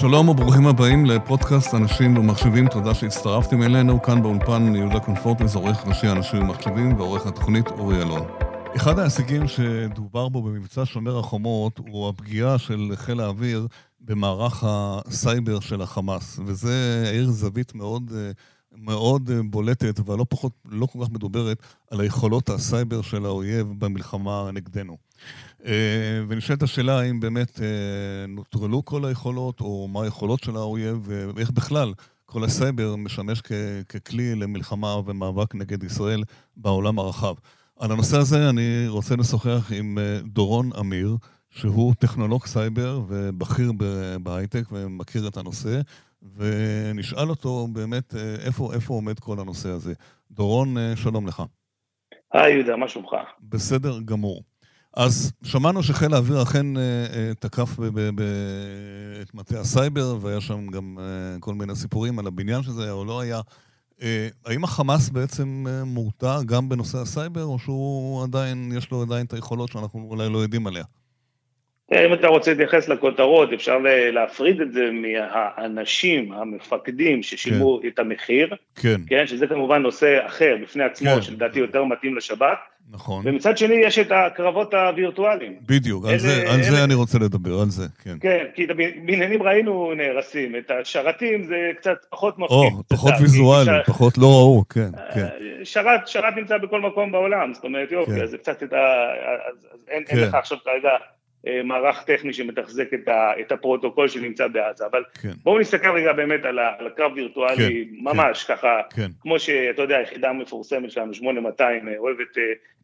שלום וברוכים הבאים לפודקאסט אנשים ומחשבים, תודה שהצטרפתם אלינו. כאן באולפן יהודה קונפורטס, עורך ראשי אנשים ומחשבים ועורך התוכנית אורי אלון. אחד ההישגים שדובר בו במבצע שומר החומות הוא הפגיעה של חיל האוויר במערך הסייבר של החמאס, וזה העיר זווית מאוד, מאוד בולטת והלא פחות, לא כל כך מדוברת על היכולות הסייבר של האויב במלחמה נגדנו. ונשאלת השאלה האם באמת נוטרלו כל היכולות, או מה היכולות של האויב, ואיך בכלל כל הסייבר משמש ככלי למלחמה ומאבק נגד ישראל בעולם הרחב. על הנושא הזה אני רוצה לשוחח עם דורון אמיר, שהוא טכנולוג סייבר ובכיר בהייטק ומכיר את הנושא, ונשאל אותו באמת איפה, איפה עומד כל הנושא הזה. דורון, שלום לך. היי יהודה, מה שלומך? בסדר גמור. אז שמענו שחיל האוויר אכן תקף את מטה הסייבר, והיה שם גם כל מיני סיפורים על הבניין שזה היה או לא היה. האם החמאס בעצם מורתע גם בנושא הסייבר, או שהוא עדיין, יש לו עדיין את היכולות שאנחנו אולי לא יודעים עליה? אם אתה רוצה להתייחס לכותרות, אפשר להפריד את זה מהאנשים, המפקדים ששילמו כן. את המחיר, כן. כן, שזה כמובן נושא אחר בפני עצמו, כן. שלדעתי יותר מתאים לשב"כ. נכון. ומצד שני יש את הקרבות הווירטואליים. בדיוק, אלה, על, זה, אלה, על זה אני רוצה לדבר, על זה, כן. כן, כי את הבניינים ראינו נהרסים, את השרתים זה קצת פחות מפחיד. או, פחות ויזואלי, שר... פחות לא ראו, כן, כן. שרת, שרת נמצא בכל מקום בעולם, זאת אומרת, יופי, כן. אז זה קצת את ה... אז, אז אין, כן. אין לך עכשיו כרגע... מערך טכני שמתחזק את, ה, את הפרוטוקול שנמצא בעזה, אבל כן. בואו נסתכל רגע באמת על, ה, על הקרב וירטואלי כן, ממש כן, ככה, כן. כמו שאתה יודע, היחידה המפורסמת שלנו, 8200, אוהבת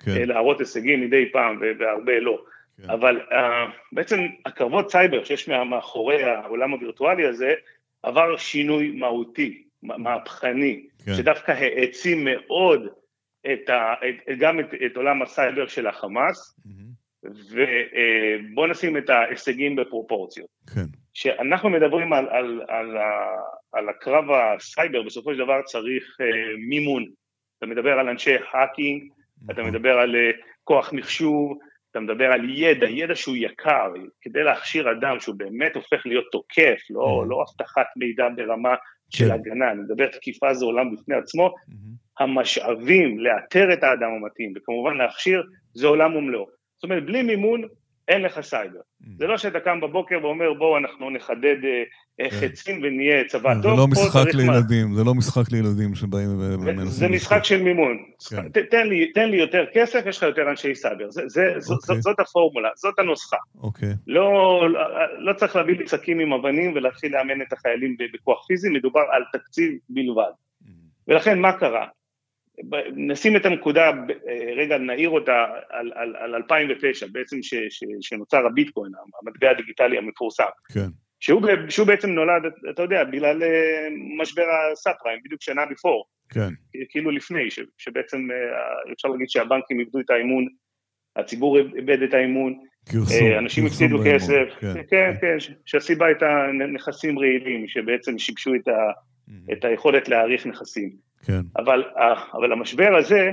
כן. להראות הישגים מדי פעם והרבה לא, כן. אבל uh, בעצם הקרבות סייבר שיש מאחורי העולם הווירטואלי הזה, עבר שינוי מהותי, מהפכני, כן. שדווקא העצים מאוד את ה, את, גם את, את עולם הסייבר של החמאס, mm-hmm. ובוא נשים את ההישגים בפרופורציות. כן. כשאנחנו מדברים על, על, על, על הקרב הסייבר, בסופו של דבר צריך מימון. אתה מדבר על אנשי hacking, נכון. אתה מדבר על כוח מחשוב, אתה מדבר על ידע, ידע שהוא יקר, כדי להכשיר אדם שהוא באמת הופך להיות תוקף, לא, לא אבטחת מידע ברמה של כן. הגנה, אני מדבר תקיפה זה עולם בפני עצמו, המשאבים לאתר את האדם המתאים וכמובן להכשיר זה עולם ומלואו. זאת אומרת, בלי מימון אין לך סייבר. Mm. זה לא שאתה קם בבוקר ואומר בואו אנחנו נחדד כן. חצים ונהיה צבא טוב. זה לא משחק לילדים, זה לא משחק לילדים שבאים ומנסים... זה משחק של מימון. כן. תן לי יותר כסף, יש לך יותר אנשי סייבר. אוקיי. זאת הפורמולה, זאת הנוסחה. אוקיי. לא, לא צריך להביא ליצקים עם אבנים ולהתחיל לאמן את החיילים בכוח פיזי, מדובר על תקציב בלבד. Mm. ולכן מה קרה? נשים את הנקודה, רגע נעיר אותה על, על, על 2009, בעצם ש, ש, שנוצר הביטקוין, המטבע הדיגיטלי המפורסם. כן. שהוא, שהוא בעצם נולד, אתה יודע, בגלל משבר הסאב פריים, בדיוק שנה בפור. כן. כאילו לפני, ש, שבעצם אפשר להגיד שהבנקים איבדו את האמון, הציבור איבד את האמון, כרסום, אנשים הפסידו כסף, כן, כן, כן, כן שהסיבה הייתה נכסים רעילים, שבעצם שיבשו את, ה, mm-hmm. את היכולת להעריך נכסים. כן. אבל, אבל המשבר הזה,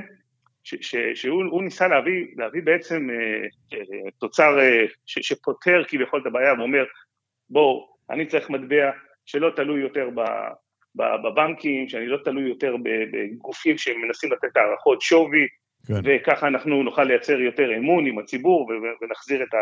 ש, ש, שהוא ניסה להביא, להביא בעצם אה, אה, תוצר אה, ש, שפותר כביכול את הבעיה ואומר, בואו, אני צריך מטבע שלא תלוי יותר ב, ב, בבנקים, שאני לא תלוי יותר בגופים שמנסים לתת הערכות שווי, כן. וככה אנחנו נוכל לייצר יותר אמון עם הציבור ונחזיר את, ה,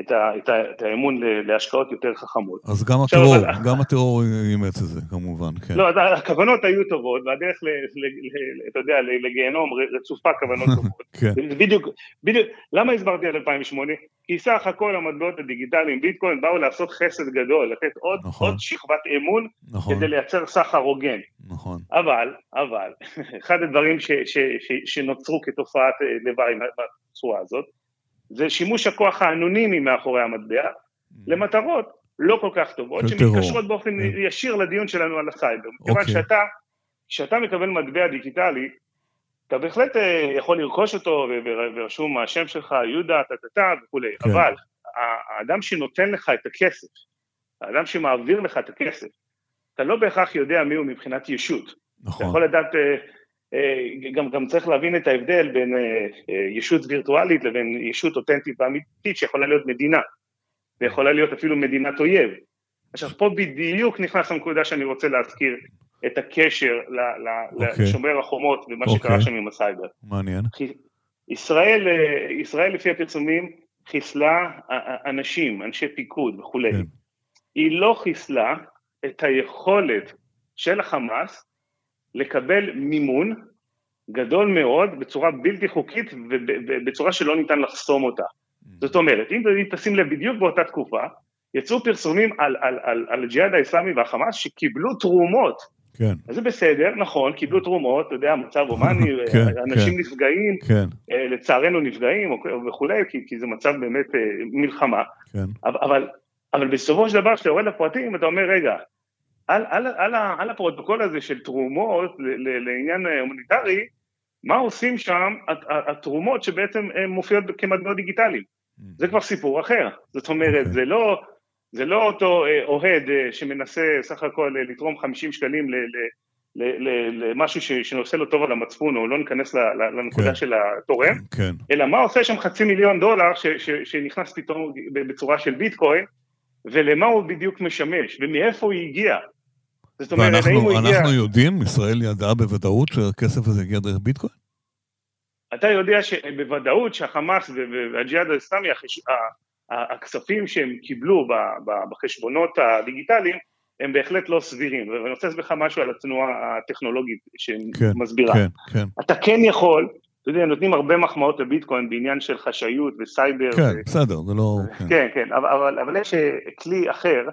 את, ה, את, ה, את האמון להשקעות יותר חכמות. אז גם הטרור, אבל... גם הטרור אימץ את זה, כמובן, כן. לא, הכוונות היו טובות, והדרך, ל, ל, ל, אתה יודע, לגיהנום רצופה כוונות טובות. כן. בדיוק, בדיוק, למה הסברתי על 2008? כי סך הכל המטבעות הדיגיטליים, ביטקוין, באו לעשות חסד גדול, לתת עוד, נכון. עוד שכבת אמון, נכון. כדי לייצר סחר הוגן. נכון. אבל, אבל, אחד הדברים ש, ש, ש, שנוצרו כתופעת לוואי בצורה הזאת, זה שימוש הכוח האנונימי מאחורי המטבע mm. למטרות לא כל כך טובות, שמתקשרות באופן. כן. ישיר לדיון שלנו על הסייבר. מכיוון אוקיי. שאתה, כשאתה מקבל מטבע דיגיטלי, אתה בהחלט אה, יכול לרכוש אותו ורשום השם שלך, יהודה, טה-טה-טה וכולי, כן. אבל האדם שנותן לך את הכסף, האדם שמעביר לך את הכסף, אתה לא בהכרח יודע מי הוא מבחינת ישות. נכון. אתה יכול לדעת אה, גם, גם צריך להבין את ההבדל בין אה, אה, ישות וירטואלית לבין ישות אותנטית ואמיתית שיכולה להיות מדינה, ויכולה להיות אפילו מדינת אויב. עכשיו, פה בדיוק נכנס הנקודה שאני רוצה להזכיר, את הקשר okay. אוקיי. לשומר החומות ומה okay. שקרה אוקיי. שם עם הסייבר. מעניין. ישראל, אה, ישראל לפי הפרסומים חיסלה אנשים, אנשי פיקוד וכולי. כן. היא לא חיסלה את היכולת של החמאס לקבל מימון גדול מאוד בצורה בלתי חוקית ובצורה שלא ניתן לחסום אותה. Mm. זאת אומרת, אם תשים לב בדיוק באותה תקופה, יצאו פרסומים על, על, על, על הג'יהאד האסלאמי והחמאס שקיבלו תרומות. כן. אז זה בסדר, נכון, קיבלו תרומות, אתה יודע, מצב הומני, כן, אנשים כן, נפגעים, כן. אה, לצערנו נפגעים וכולי, כי, כי זה מצב באמת אה, מלחמה. כן. אבל, אבל בסופו של דבר, כשאתה יורד לפרטים, אתה אומר, רגע, על, על, על, על הפרוטוקול הזה של תרומות לעניין הומניטרי, מה עושים שם התרומות שבעצם מופיעות כמטבעות דיגיטליים? Mm. זה כבר סיפור אחר. זאת אומרת. אוקיי. זה לא... זה לא אותו אה, אוהד אה, שמנסה סך הכל אה, לתרום 50 שקלים למשהו שנושא לו טוב על המצפון, או לא ניכנס לנקודה כן, של התורם, כן. אלא מה עושה שם חצי מיליון דולר ש, ש, שנכנס פתאום בצורה של ביטקוין, ולמה הוא בדיוק משמש, ומאיפה הוא הגיע. זאת אומרת, ואנחנו הוא הגיע... יודעים, ישראל ידעה בוודאות שהכסף הזה הגיע דרך ביטקוין? אתה יודע בוודאות שהחמאס והג'יהאד האסלאמי, הכספים שהם קיבלו בחשבונות הדיגיטליים הם בהחלט לא סבירים, ואני רוצה להסביר לך משהו על התנועה הטכנולוגית שמסבירה. כן, כן, כן. אתה כן יכול, אתה יודע, נותנים הרבה מחמאות לביטקוין בעניין של חשאיות וסייבר. כן, ו... בסדר, זה לא... כן, כן, כן אבל, אבל, אבל יש אה, כלי אחר,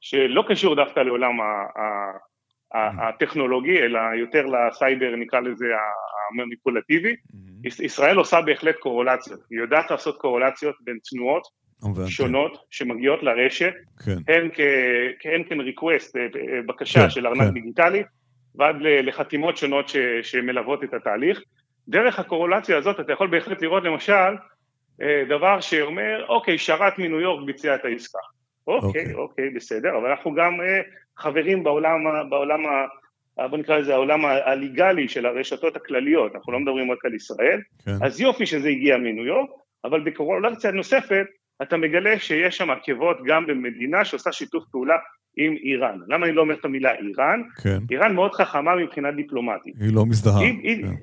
שלא קשור דווקא לעולם ה, ה, ה, הטכנולוגי, אלא יותר לסייבר, נקרא לזה, המניפולטיבי. ישראל עושה בהחלט קורולציות, היא יודעת לעשות קורולציות בין תנועות שונות שמגיעות לרשת, כן. הן, כ, הן כן ריקווסט, בקשה כן, של ארנק כן. דיגיטלי, ועד לחתימות שונות ש, שמלוות את התהליך. דרך הקורולציה הזאת אתה יכול בהחלט לראות למשל אה, דבר שאומר, אוקיי, שרת מניו יורק ביצע את העסקה. אוקיי, אוקיי, אוקיי, בסדר, אבל אנחנו גם אה, חברים בעולם, בעולם בוא נקרא לזה העולם הליגלי של הרשתות הכלליות, אנחנו לא מדברים רק על ישראל, כן. אז יופי שזה הגיע מניו יורק, אבל בקורולציה נוספת אתה מגלה שיש שם עקבות גם במדינה שעושה שיתוף פעולה עם איראן. למה אני לא אומר את המילה איראן? כן. איראן מאוד חכמה מבחינה דיפלומטית. היא לא מזדהה. היא, כן. היא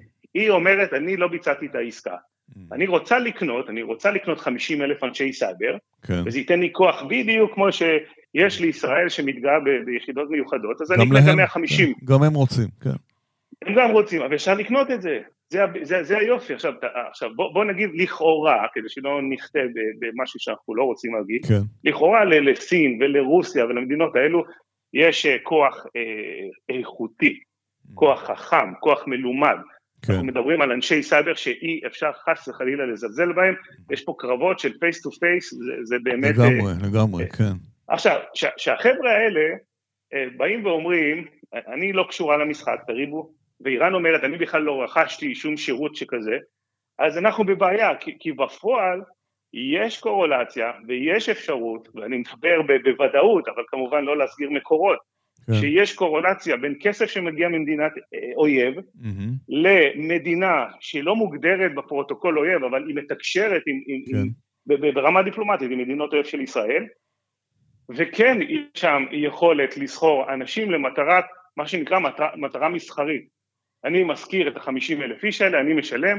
אומרת, אני לא ביצעתי את העסקה. Mm. אני רוצה לקנות, אני רוצה לקנות 50 אלף אנשי סייבר, כן. וזה ייתן לי כוח בדיוק כמו שיש לישראל שמתגאה ביחידות מיוחדות, אז אני אקנה גם 150. כן. גם הם רוצים, כן. הם גם רוצים, אבל אפשר לקנות את זה. זה, זה, זה היופי. עכשיו, עכשיו בוא, בוא נגיד לכאורה, כדי שלא נכתב במשהו שאנחנו לא רוצים להגיד, כן. לכאורה לסין ולרוסיה ולמדינות האלו יש אה, כוח אה, איכותי, mm. כוח חכם, כוח מלומד. כן. אנחנו מדברים על אנשי סייבר שאי אפשר חס וחלילה לזלזל בהם, יש פה קרבות של face to face, זה באמת... לגמרי, אה, לגמרי, אה, כן. עכשיו, שהחבר'ה האלה אה, באים ואומרים, אני לא קשורה למשחק, תריבו, ואיראן אומרת, אני בכלל לא רכשתי שום שירות שכזה, אז אנחנו בבעיה, כי, כי בפועל יש קורולציה ויש אפשרות, ואני מדבר בוודאות, אבל כמובן לא להסגיר מקורות, כן. שיש קורולציה בין כסף שמגיע ממדינת אה, אויב mm-hmm. למדינה שלא מוגדרת בפרוטוקול אויב, אבל היא מתקשרת עם, כן. עם, ברמה דיפלומטית עם מדינות אויב של ישראל, וכן יש שם יכולת לסחור אנשים למטרת, מה שנקרא מטרה, מטרה מסחרית. אני משכיר את החמישים אלף איש האלה, אני משלם,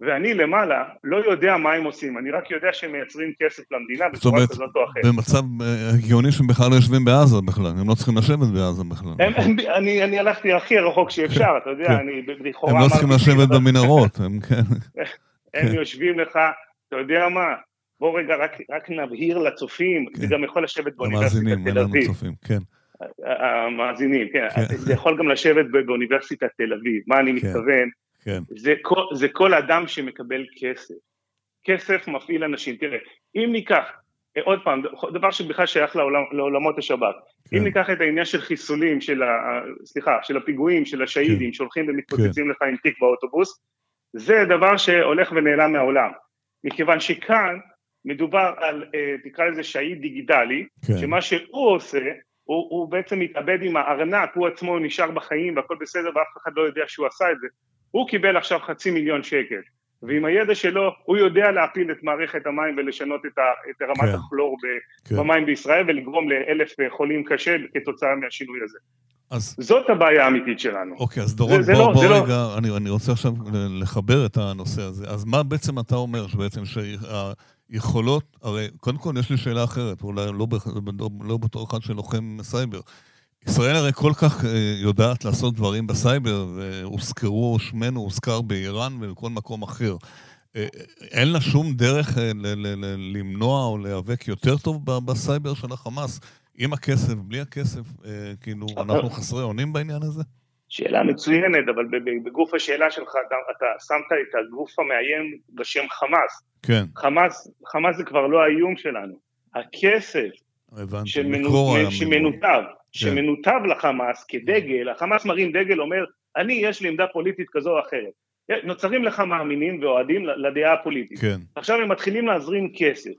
ואני למעלה לא יודע מה הם עושים, אני רק יודע שהם מייצרים כסף למדינה בצורה כזאת או אחרת. במצב אה, הגיוני שהם בכלל לא יושבים בעזה בכלל, הם לא צריכים לשבת בעזה בכלל. הם, הם, אני, אני הלכתי הכי רחוק שאפשר, אתה יודע, כן. אני לכאורה... הם לא צריכים לשבת במנהרות, הם כן. הם כן. יושבים לך, אתה יודע מה, בוא רגע רק, רק נבהיר לצופים, כן. זה גם יכול לשבת באוניברסיטת תל אביב. כן. המאזינים, כן. זה יכול גם לשבת באוניברסיטת תל אביב, מה אני. מתכוון? כן. זה כל, זה כל אדם שמקבל כסף. כסף מפעיל אנשים. תראה, אם ניקח, אה, עוד פעם, דבר שבכלל שייך לעולם, לעולמות השב"כ, כן. אם ניקח את העניין של חיסולים, של ה, סליחה, של הפיגועים, של השהידים, כן. שהולכים ומתפוצצים כן. לך עם תיק באוטובוס, זה דבר שהולך ונעלם מהעולם. מכיוון שכאן מדובר על, אה, תקרא לזה שהיד דיגיטלי, כן. שמה שהוא עושה, הוא, הוא בעצם מתאבד עם הארנק, הוא עצמו נשאר בחיים והכל בסדר ואף אחד לא יודע שהוא עשה את זה. הוא קיבל עכשיו חצי מיליון שקל. ועם הידע שלו הוא יודע להפיל את מערכת המים ולשנות את, ה, את רמת כן, הכלור ב, כן. במים בישראל ולגרום לאלף חולים קשה כתוצאה מהשינוי הזה. אז... זאת הבעיה האמיתית שלנו. אוקיי, אז דורון, בוא, לא, בוא לא- רגע, לא... אני, אני רוצה עכשיו לחבר את הנושא הזה. אז מה בעצם אתה אומר, שבעצם שהיכולות, הרי קודם כל יש לי שאלה אחרת, אולי לא, לא, לא בתור אחד שלוחם סייבר. ישראל הרי כל כך אה, יודעת לעשות דברים בסייבר, והוזכר שמנו, הוזכר באיראן ובכל מקום אחר. אה, אין לה שום דרך אה, למנוע או להיאבק יותר טוב בסייבר של החמאס, עם הכסף, בלי הכסף, כאילו, אנחנו חסרי אונים בעניין הזה? שאלה מצוינת, אבל בגוף השאלה שלך אתה, אתה שמת את הגוף המאיים בשם חמאס. כן. חמאס, חמאס זה כבר לא האיום שלנו. הכסף הבנתי, שמנותב. שמנותב לחמאס כדגל, החמאס מרים דגל, אומר, אני, יש לי עמדה פוליטית כזו או אחרת. נוצרים לך מאמינים ואוהדים לדעה הפוליטית. כן. עכשיו הם מתחילים להזרים כסף.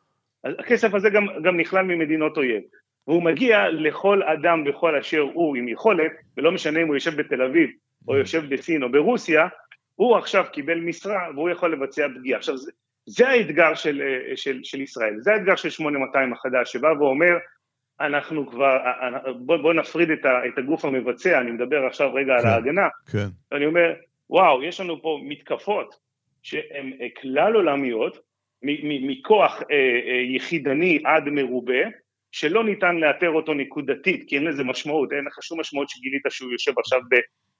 הכסף הזה גם, גם נכלל ממדינות אויב. והוא מגיע לכל אדם בכל אשר הוא עם יכולת, ולא משנה אם הוא יושב בתל אביב, או יושב בסין או ברוסיה, הוא עכשיו קיבל משרה והוא יכול לבצע פגיעה. עכשיו זה, זה האתגר של, של, של ישראל, זה האתגר של 8200 החדש, שבא ואומר, אנחנו כבר, בוא, בוא נפריד את, ה, את הגוף המבצע, אני מדבר עכשיו רגע כן, על ההגנה, כן. אני אומר, וואו, יש לנו פה מתקפות שהן כלל עולמיות, מכוח אה, אה, יחידני עד מרובה, שלא ניתן לאתר אותו נקודתית, כי אין לזה משמעות, אין לך שום משמעות שגילית שהוא יושב עכשיו ב,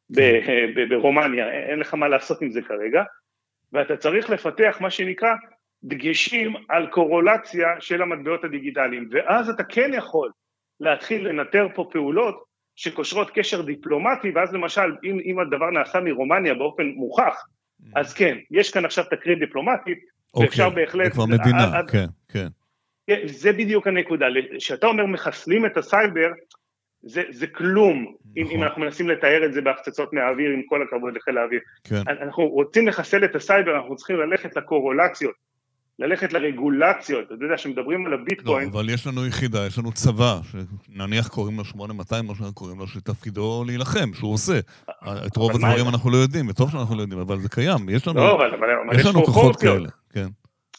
ב, ב, ב, ברומניה, אין לך מה לעשות עם זה כרגע, ואתה צריך לפתח מה שנקרא דגשים על קורולציה של המטבעות הדיגיטליים, ואז אתה כן יכול להתחיל לנטר פה פעולות שקושרות קשר דיפלומטי, ואז למשל, אם, אם הדבר נעשה מרומניה באופן מוכח, mm. אז כן, יש כאן עכשיו תקרית דיפלומטית, אוקיי, ואפשר בהחלט... זה כבר מדינה, עד, כן, כן. כן. זה בדיוק הנקודה, כשאתה אומר מחסלים את הסייבר, זה, זה כלום, נכון. אם, אם אנחנו מנסים לתאר את זה בהפצצות מהאוויר, עם כל הכבוד לחיל האוויר. כן. אנחנו רוצים לחסל את הסייבר, אנחנו צריכים ללכת לקורלציות, ללכת לרגולציות, אתה יודע שמדברים על הביטקוין. לא, אבל יש לנו יחידה, יש לנו צבא, שנניח קוראים לו 8200, מה שאנחנו קוראים לו, שתפקידו להילחם, שהוא עושה. את רוב הדברים אנחנו לא יודעים, וטוב שאנחנו לא יודעים, אבל זה קיים, יש לנו, לא, אבל, אבל יש לנו כוחות כאלה, כן.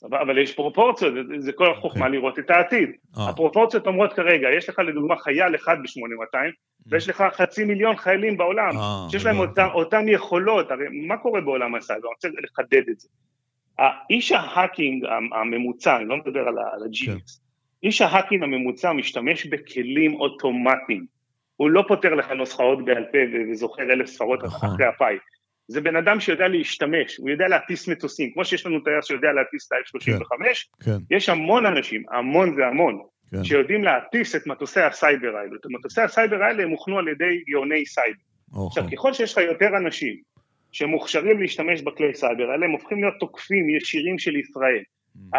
אבל יש פרופורציות, זה כל החוכמה okay. אוקיי. לראות את העתיד. Oh. הפרופורציות אומרות כרגע, יש לך לדוגמה חייל אחד ב-8200, mm. ויש לך חצי מיליון חיילים בעולם, oh, שיש להם אותם, אותם יכולות, הרי מה קורה בעולם הסייבר? אני רוצה לחדד את זה. איש ה hacking הממוצע, אני לא מדבר על הג'ינקס, כן. איש ה hacking הממוצע משתמש בכלים אוטומטיים. הוא לא פותר לך נוסחאות בעל פה וזוכר אלף ספרות נכון. אחרי הפאי. זה בן אדם שיודע להשתמש, הוא יודע להטיס מטוסים, כמו שיש לנו טייס שיודע להטיס את ה-F-35, כן, כן. יש המון אנשים, המון זה המון, כן. שיודעים להטיס את מטוסי הסייבר האלו. את מטוסי הסייבר האלה הם הוכנו על ידי גאוני סייבר. אוקיי. עכשיו, ככל שיש לך יותר אנשים שמוכשרים להשתמש בכלי סייבר האלה, הם הופכים להיות תוקפים ישירים של ישראל. Mm.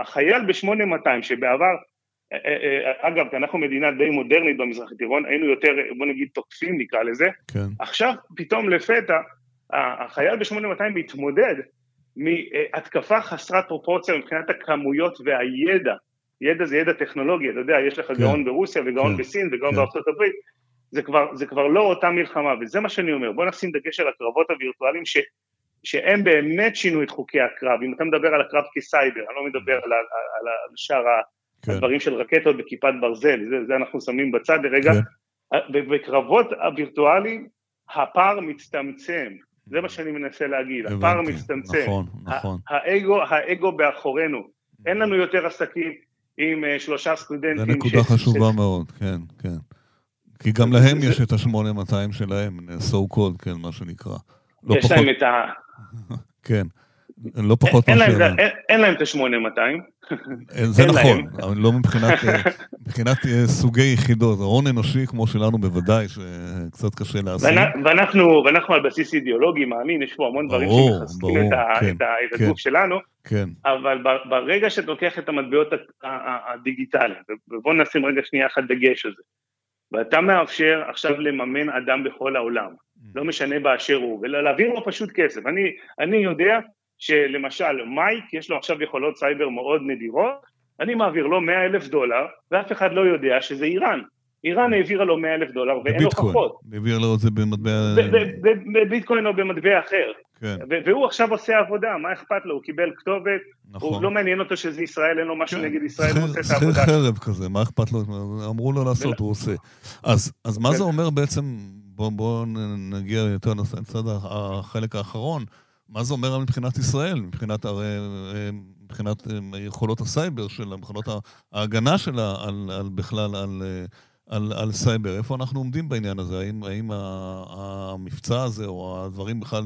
החייל ב-8200 שבעבר, אגב, אנחנו מדינה די מודרנית במזרח התיכון, היינו יותר, בוא נגיד, תוקפים נקרא לזה, כן. עכשיו פתאום לפתע, החייל ב-8200 מתמודד מהתקפה חסרת פרופורציה מבחינת הכמויות והידע, ידע זה ידע טכנולוגי, אתה יודע, יש לך כן. גאון ברוסיה וגאון כן. בסין וגאון כן. בארצות הברית, זה כבר, זה כבר לא אותה מלחמה, וזה מה שאני אומר, בוא נשים דגש על הקרבות הווירטואליים ש, שהם באמת שינו את חוקי הקרב, אם אתה מדבר על הקרב כסייבר, אני לא מדבר על, על, על, שאר כן. הדברים של רקטות בכיפת ברזל, זה, זה אנחנו שמים בצד לרגע, כן. בקרבות הווירטואליים הפער מצטמצם, זה מה שאני מנסה להגיד, הבנתי, הפער מצטמצם, נכון, נכון. האגו, האגו באחורינו, אין לנו יותר עסקים עם uh, שלושה סטודנטים. זו נקודה ש... חשובה ש... מאוד, כן, כן. כי גם להם יש את ה-8200 שלהם, so called, כן, מה שנקרא. לא יש להם את ה... כן, לא פחות מאשר... אין להם את ה-8200. זה נכון, אבל לא מבחינת אה, סוגי יחידות. הון אנושי כמו שלנו בוודאי, שקצת קשה להשיג. ואנחנו על בסיס אידיאולוגי מאמין, יש פה המון דברים שמחזקים את כן, הגוף כן. שלנו, כן. אבל ברגע שאתה לוקח את המטבעות הדיגיטליים, ובואו נשים רגע שנייה אחת דגש על זה. ואתה מאפשר עכשיו לממן אדם בכל העולם, mm. לא משנה באשר הוא, ולהעביר לו פשוט כסף. אני, אני יודע שלמשל מייק יש לו עכשיו יכולות סייבר מאוד נדירות, אני מעביר לו 100 אלף דולר, ואף אחד לא יודע שזה איראן. איראן העבירה לו 100 אלף דולר ואין לו פחות. העביר לו את זה במטבע... בביטקוין או במטבע אחר. כן. והוא עכשיו עושה עבודה, מה אכפת לו? הוא קיבל כתובת, נכון. הוא לא מעניין אותו שזה ישראל, אין לו משהו כן. נגד ישראל, הוא עושה את העבודה. שכיר חרב כזה, מה אכפת לו? אמרו לו לעשות, הוא עושה. אז, אז מה זה אומר בעצם, בואו בוא נגיע יותר לצד החלק האחרון, מה זה אומר מבחינת ישראל, מבחינת, הרי, מבחינת אה, יכולות הסייבר שלה, מבחינת ההגנה שלה על, על בכלל, על... על, על סייבר. איפה אנחנו עומדים בעניין הזה? האם, האם המבצע הזה או הדברים בכלל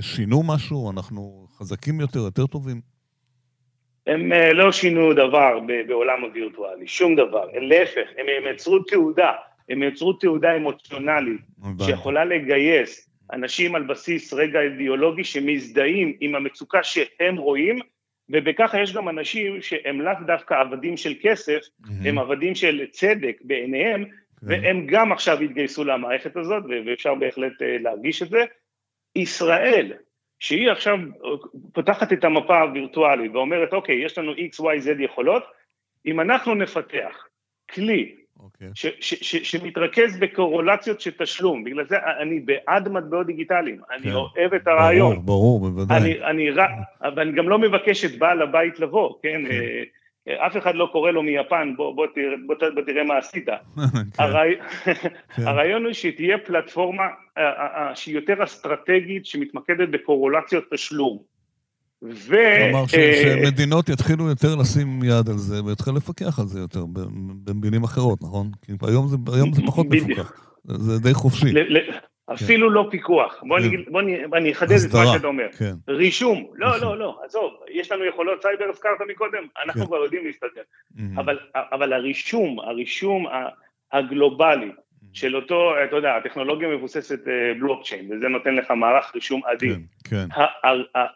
שינו משהו? אנחנו חזקים יותר, יותר טובים? הם אה, לא שינו דבר בעולם הווירטואלי, שום דבר. להפך, הם, הם יצרו תעודה, הם יצרו תעודה אמוציונלית שיכולה לגייס אנשים על בסיס רגע אידיאולוגי שמזדהים עם המצוקה שהם רואים, ובכך יש גם אנשים שהם לאו דווקא עבדים של כסף, mm-hmm. הם עבדים של צדק בעיניהם. כן. והם גם עכשיו התגייסו למערכת הזאת, ואפשר בהחלט אה, להרגיש את זה. ישראל, שהיא עכשיו פותחת את המפה הווירטואלית ואומרת, אוקיי, יש לנו x, y, z יכולות, אם אנחנו נפתח כלי okay. אוקיי. ש, ש, ש, שמתרכז בקורולציות של תשלום, בגלל זה אני בעד מטבעות דיגיטליים, okay. אני כן. אוהב את הרעיון. ברור, ברור, בוודאי. אני, אני, אבל אני גם לא מבקש את בעל הבית לבוא, כן? Okay. אף אחד לא קורא לו מיפן, בוא, בוא, תראה, בוא, בוא תראה מה עשית. כן. כן. הרעיון הוא שתהיה פלטפורמה אה, אה, אה, שהיא יותר אסטרטגית, שמתמקדת בקורולציות תשלום. ו... כלומר, שמדינות יתחילו יותר לשים יד על זה, ויתחילו לפקח על זה יותר, במילים אחרות, נכון? כי היום זה, היום זה פחות מפוקח, זה די חופשי. כן. אפילו לא פיקוח. בוא כן. בוא אני אחדד את מה שאתה אומר. כן. רישום, לא, לא, לא, עזוב, יש לנו יכולות סייבר, הזכרת מקודם, אנחנו כבר יודעים להסתכל. אבל הרישום, הרישום הגלובלי של אותו, אתה יודע, הטכנולוגיה מבוססת בלוקצ'יין, אה, וזה נותן לך מערך רישום אדיר. כן, כן.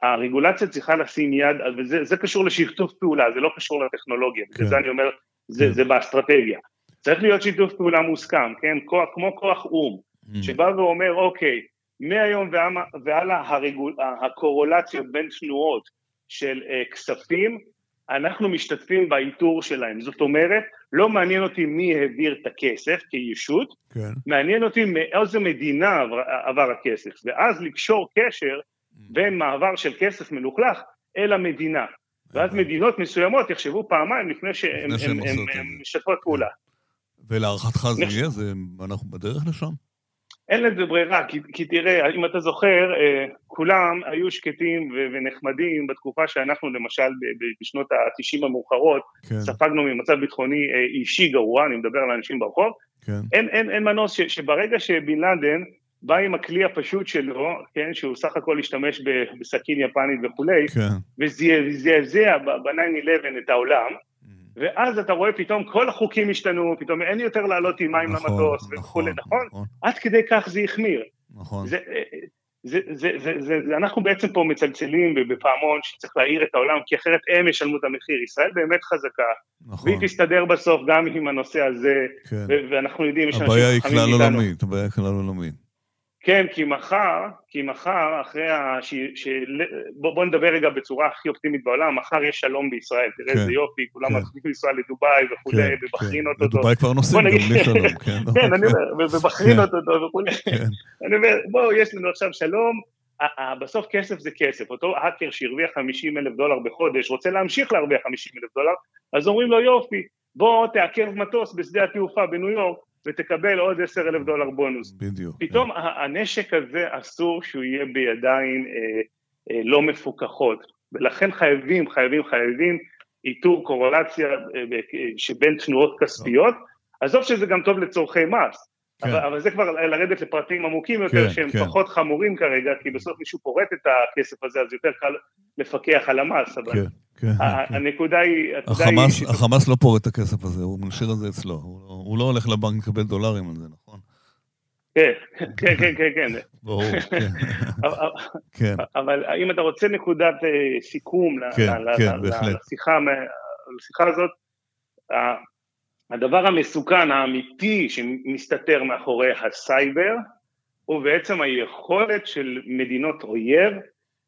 הרגולציה צריכה לשים יד, וזה קשור לשיתוף פעולה, זה לא קשור לטכנולוגיה, בגלל זה אני אומר, זה באסטרטגיה. צריך להיות שיתוף פעולה מוסכם, כן? כמו כוח או"ם. Mm. שבא ואומר, אוקיי, מהיום והלאה הרגול, הקורולציות בין תנועות של uh, כספים, אנחנו משתתפים באיתור שלהם. זאת אומרת, לא מעניין אותי מי העביר את הכסף כישות, כן. מעניין אותי מאיזו מדינה עבר, עבר הכסף, ואז לקשור קשר mm. בין מעבר של כסף מלוכלך אל המדינה. ואז מדינות מסוימות יחשבו פעמיים לפני שהן משתפות פעולה. ולהערכתך זה יהיה? אנחנו בדרך לשם? אין לזה ברירה, כי, כי תראה, אם אתה זוכר, אה, כולם היו שקטים ונחמדים בתקופה שאנחנו למשל בשנות ה-90 המאוחרות, כן. ספגנו ממצב ביטחוני אה, אישי גרוע, אני מדבר על אנשים ברחוב, כן. אין, אין, אין מנוס ש, שברגע שבן לאדן בא עם הכלי הפשוט שלו, כן, שהוא סך הכל השתמש בסכין יפנית וכולי, כן. וזעזע ב-9-11 את העולם, ואז אתה רואה פתאום כל החוקים השתנו, פתאום אין יותר לעלות עם מים נכון, למטוס נכון, וכולי, נכון? נכון? עד כדי כך זה החמיר. נכון. זה, זה, זה, זה, זה, זה, אנחנו בעצם פה מצלצלים בפעמון שצריך להעיר את העולם, כי אחרת הם ישלמו את המחיר. ישראל באמת חזקה, נכון. והיא תסתדר בסוף גם עם הנושא הזה, כן. ואנחנו יודעים, יש אנשים חכמים איתנו. הבעיה היא כלל עולמית, הבעיה היא כלל עולמית. כן, כי מחר, כי מחר, אחרי ה... ש... ש... בוא, בוא נדבר רגע בצורה הכי אופטימית בעולם, מחר יש שלום בישראל, תראה איזה כן, יופי, כולם כן. מתחילים לנסוע לדובאי וכולי, כן, ובחריין כן. אותו. בדובאי כבר נוסעים גם בלי שלום, כן. כן, אני אומר, ובחריין כן. אותו וכולי. כן. אני אומר, בואו, יש לנו עכשיו שלום, בסוף כסף זה כסף, אותו האקר שהרוויח 50 אלף דולר בחודש, רוצה להמשיך להרוויח 50 אלף דולר, אז אומרים לו יופי, בוא תעכב מטוס בשדה התעופה בניו יורק, ותקבל עוד עשר אלף דולר בונוס. בדיוק. פתאום כן. הנשק הזה אסור שהוא יהיה בידיים אה, אה, לא מפוקחות, ולכן חייבים, חייבים, חייבים איתור קורולציה אה, אה, שבין תנועות כספיות, עזוב שזה גם טוב לצורכי מס, כן. אבל, אבל זה כבר לרדת לפרטים עמוקים יותר כן, שהם כן. פחות חמורים כרגע, כי בסוף מישהו פורט את הכסף הזה, אז יותר קל לפקח על המס, אבל כן, כן, כן. הנקודה היא... החמאס, היא... החמאס לא פורט את הכסף הזה, הוא משאיר את זה אצלו, הוא, הוא לא הולך לבנק לקבל דולרים על זה, נכון? כן, כן, כן, כן, כן. ברור, כן. כן. אבל אם אתה רוצה נקודת אה, סיכום כן, כן, לשיחה הזאת, הדבר המסוכן האמיתי שמסתתר מאחורי הסייבר הוא בעצם היכולת של מדינות אויב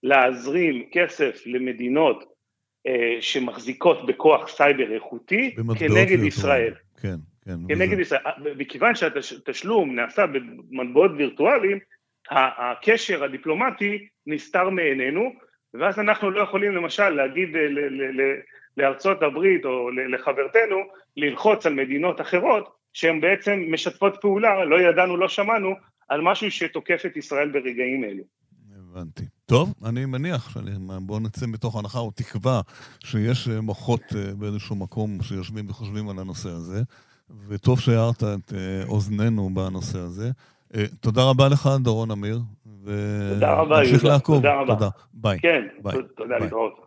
להזרים כסף למדינות אה, שמחזיקות בכוח סייבר איכותי כנגד ישראל. כן, כן. כנגד וזה... ישראל. מכיוון שהתשלום נעשה במטבעות וירטואליים, הקשר הדיפלומטי נסתר מעינינו, ואז אנחנו לא יכולים למשל להגיד לארצות הברית או לחברתנו ללחוץ על מדינות אחרות שהן בעצם משתפות פעולה, לא ידענו, לא שמענו, על משהו שתוקף את ישראל ברגעים אלו. הבנתי. טוב, אני מניח, שאני, בואו נצא מתוך הנחה או תקווה שיש אה, מוחות אה, באיזשהו מקום שיושבים וחושבים על הנושא הזה, וטוב שהערת את אה, אוזננו בנושא הזה. תודה רבה לך, דורון אמיר. תודה רבה, יהודה. נמשיך לעקוב. תודה רבה. תודה. ביי. כן, ביי. תודה, להתראות.